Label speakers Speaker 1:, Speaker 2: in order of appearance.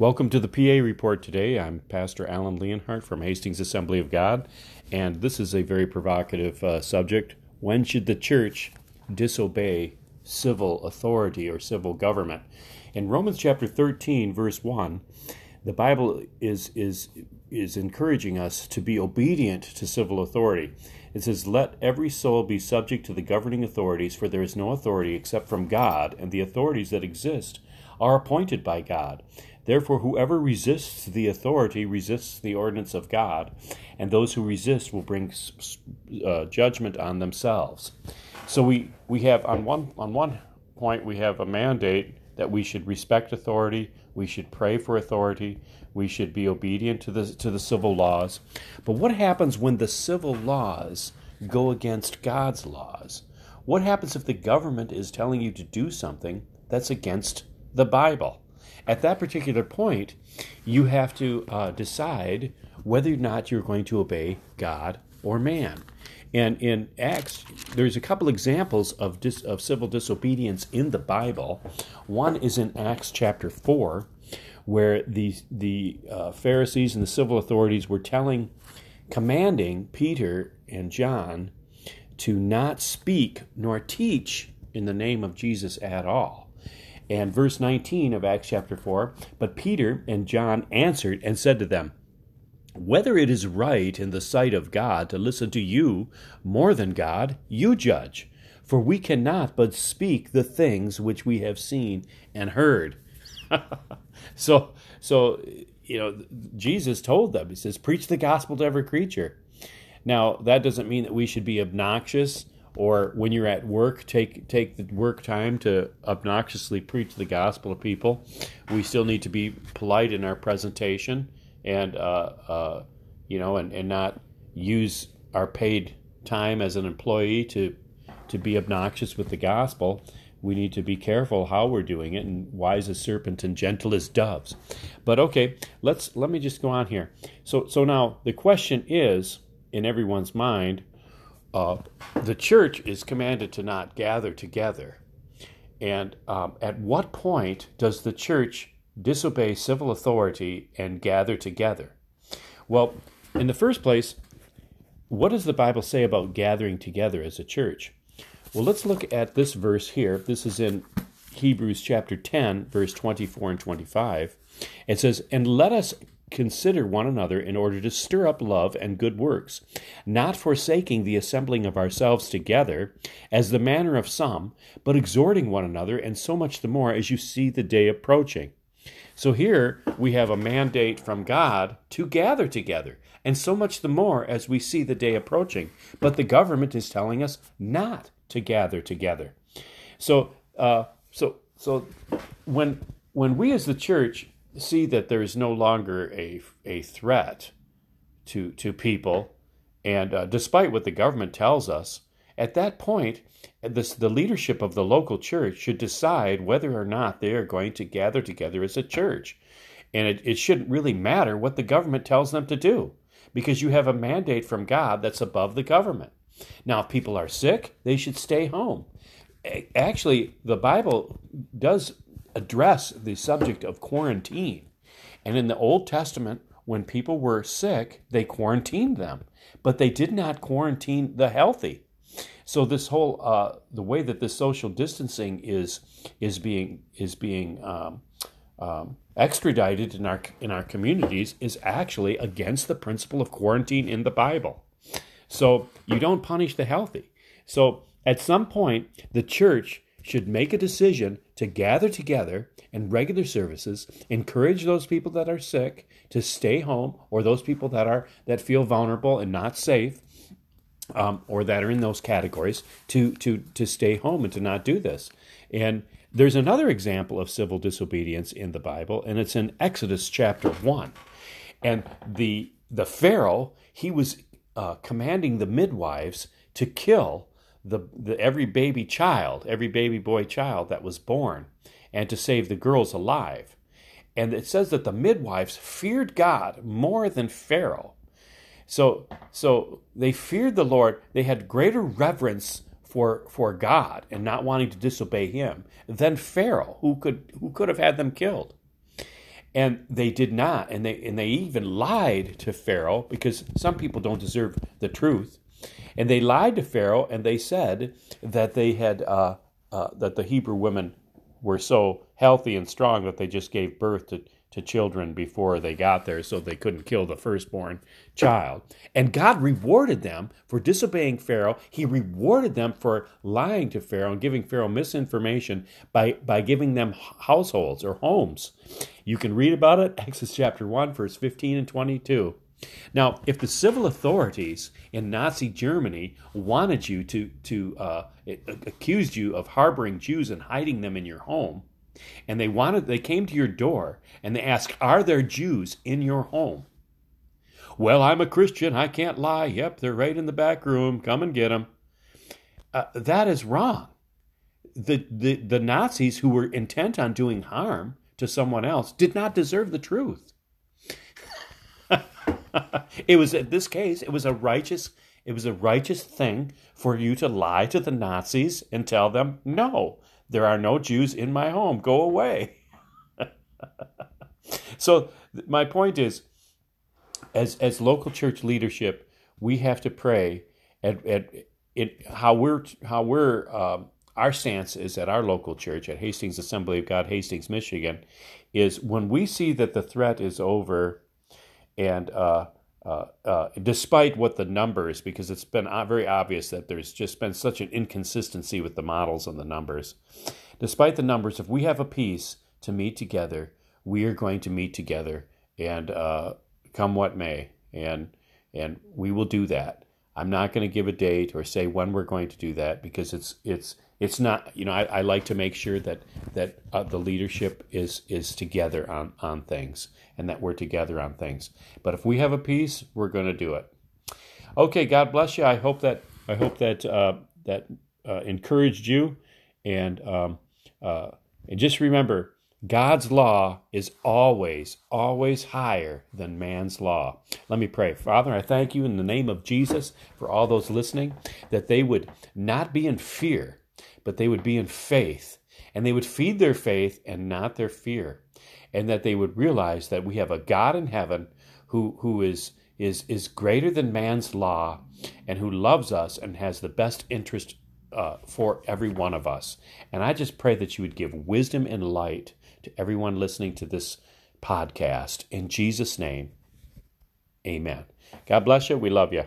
Speaker 1: Welcome to the PA Report today. I'm Pastor Alan Leonhardt from Hastings Assembly of God, and this is a very provocative uh, subject. When should the church disobey civil authority or civil government? In Romans chapter 13, verse 1, the Bible is, is, is encouraging us to be obedient to civil authority. It says, Let every soul be subject to the governing authorities, for there is no authority except from God, and the authorities that exist are appointed by God. Therefore, whoever resists the authority resists the ordinance of God, and those who resist will bring uh, judgment on themselves. So we, we have on one on one point we have a mandate that we should respect authority, we should pray for authority, we should be obedient to the to the civil laws. But what happens when the civil laws go against God's laws? What happens if the government is telling you to do something that's against the Bible? At that particular point, you have to uh, decide whether or not you're going to obey God or man. And in Acts, there's a couple examples of, dis, of civil disobedience in the Bible. One is in Acts chapter 4, where the, the uh, Pharisees and the civil authorities were telling, commanding Peter and John to not speak nor teach in the name of Jesus at all. And verse 19 of Acts chapter 4 But Peter and John answered and said to them, Whether it is right in the sight of God to listen to you more than God, you judge. For we cannot but speak the things which we have seen and heard. so, so you know, Jesus told them, He says, preach the gospel to every creature. Now, that doesn't mean that we should be obnoxious or when you're at work, take take the work time to obnoxiously preach the gospel to people. We still need to be polite in our presentation, and uh, uh, you know, and, and not use our paid time as an employee to to be obnoxious with the gospel. We need to be careful how we're doing it, and wise as serpents and gentle as doves. But okay, let's let me just go on here. So so now the question is in everyone's mind uh, the church is commanded to not gather together. And um, at what point does the church disobey civil authority and gather together? Well, in the first place, what does the Bible say about gathering together as a church? Well, let's look at this verse here. This is in Hebrews chapter 10, verse 24 and 25. It says, And let us consider one another in order to stir up love and good works, not forsaking the assembling of ourselves together, as the manner of some, but exhorting one another, and so much the more as you see the day approaching. So here we have a mandate from God to gather together, and so much the more as we see the day approaching. But the government is telling us not to gather together. So, uh, so, so when when we as the church see that there is no longer a, a threat to, to people. And uh, despite what the government tells us, at that point, this, the leadership of the local church should decide whether or not they are going to gather together as a church. And it, it shouldn't really matter what the government tells them to do because you have a mandate from God that's above the government. Now, if people are sick, they should stay home. Actually, the Bible does address the subject of quarantine. And in the Old Testament, when people were sick, they quarantined them, but they did not quarantine the healthy. So this whole uh, the way that this social distancing is is being is being um, um, extradited in our in our communities is actually against the principle of quarantine in the Bible. So you don't punish the healthy. So at some point, the church should make a decision to gather together in regular services, encourage those people that are sick to stay home, or those people that are that feel vulnerable and not safe, um, or that are in those categories to to to stay home and to not do this. And there's another example of civil disobedience in the Bible, and it's in Exodus chapter one. And the the Pharaoh he was uh, commanding the midwives to kill the, the every baby child, every baby boy child that was born, and to save the girls alive. And it says that the midwives feared God more than Pharaoh. So, so they feared the Lord. They had greater reverence for for God and not wanting to disobey Him than Pharaoh, who could who could have had them killed. And they did not, and they and they even lied to Pharaoh because some people don't deserve the truth, and they lied to Pharaoh and they said that they had uh, uh, that the Hebrew women were so healthy and strong that they just gave birth to to children before they got there so they couldn't kill the firstborn child. And God rewarded them for disobeying Pharaoh. He rewarded them for lying to Pharaoh and giving Pharaoh misinformation by, by giving them households or homes. You can read about it, Exodus chapter 1, verse 15 and 22. Now, if the civil authorities in Nazi Germany wanted you to, to uh, accused you of harboring Jews and hiding them in your home, and they wanted they came to your door and they asked, "Are there Jews in your home?" Well, I'm a Christian. I can't lie. Yep, they're right in the back room. Come and get them. Uh, that is wrong. The, the the Nazis who were intent on doing harm to someone else did not deserve the truth. it was in this case, it was a righteous it was a righteous thing for you to lie to the Nazis and tell them, no, there are no Jews in my home. Go away. so my point is, as as local church leadership, we have to pray at, at it, how we're how we're um, our stance is at our local church at Hastings Assembly of God, Hastings, Michigan, is when we see that the threat is over, and uh, uh, uh, despite what the numbers, because it's been very obvious that there's just been such an inconsistency with the models and the numbers. Despite the numbers, if we have a peace to meet together, we are going to meet together, and uh, come what may, and and we will do that. I'm not going to give a date or say when we're going to do that because it's it's it's not you know I, I like to make sure that that uh, the leadership is is together on on things and that we're together on things. But if we have a peace we're going to do it. Okay god bless you. I hope that i hope that uh, that uh, encouraged you and um, uh, and just remember God's law is always, always higher than man's law. Let me pray. Father, I thank you in the name of Jesus for all those listening that they would not be in fear, but they would be in faith. And they would feed their faith and not their fear. And that they would realize that we have a God in heaven who, who is, is, is greater than man's law and who loves us and has the best interest uh, for every one of us. And I just pray that you would give wisdom and light to everyone listening to this podcast. In Jesus' name, amen. God bless you. We love you.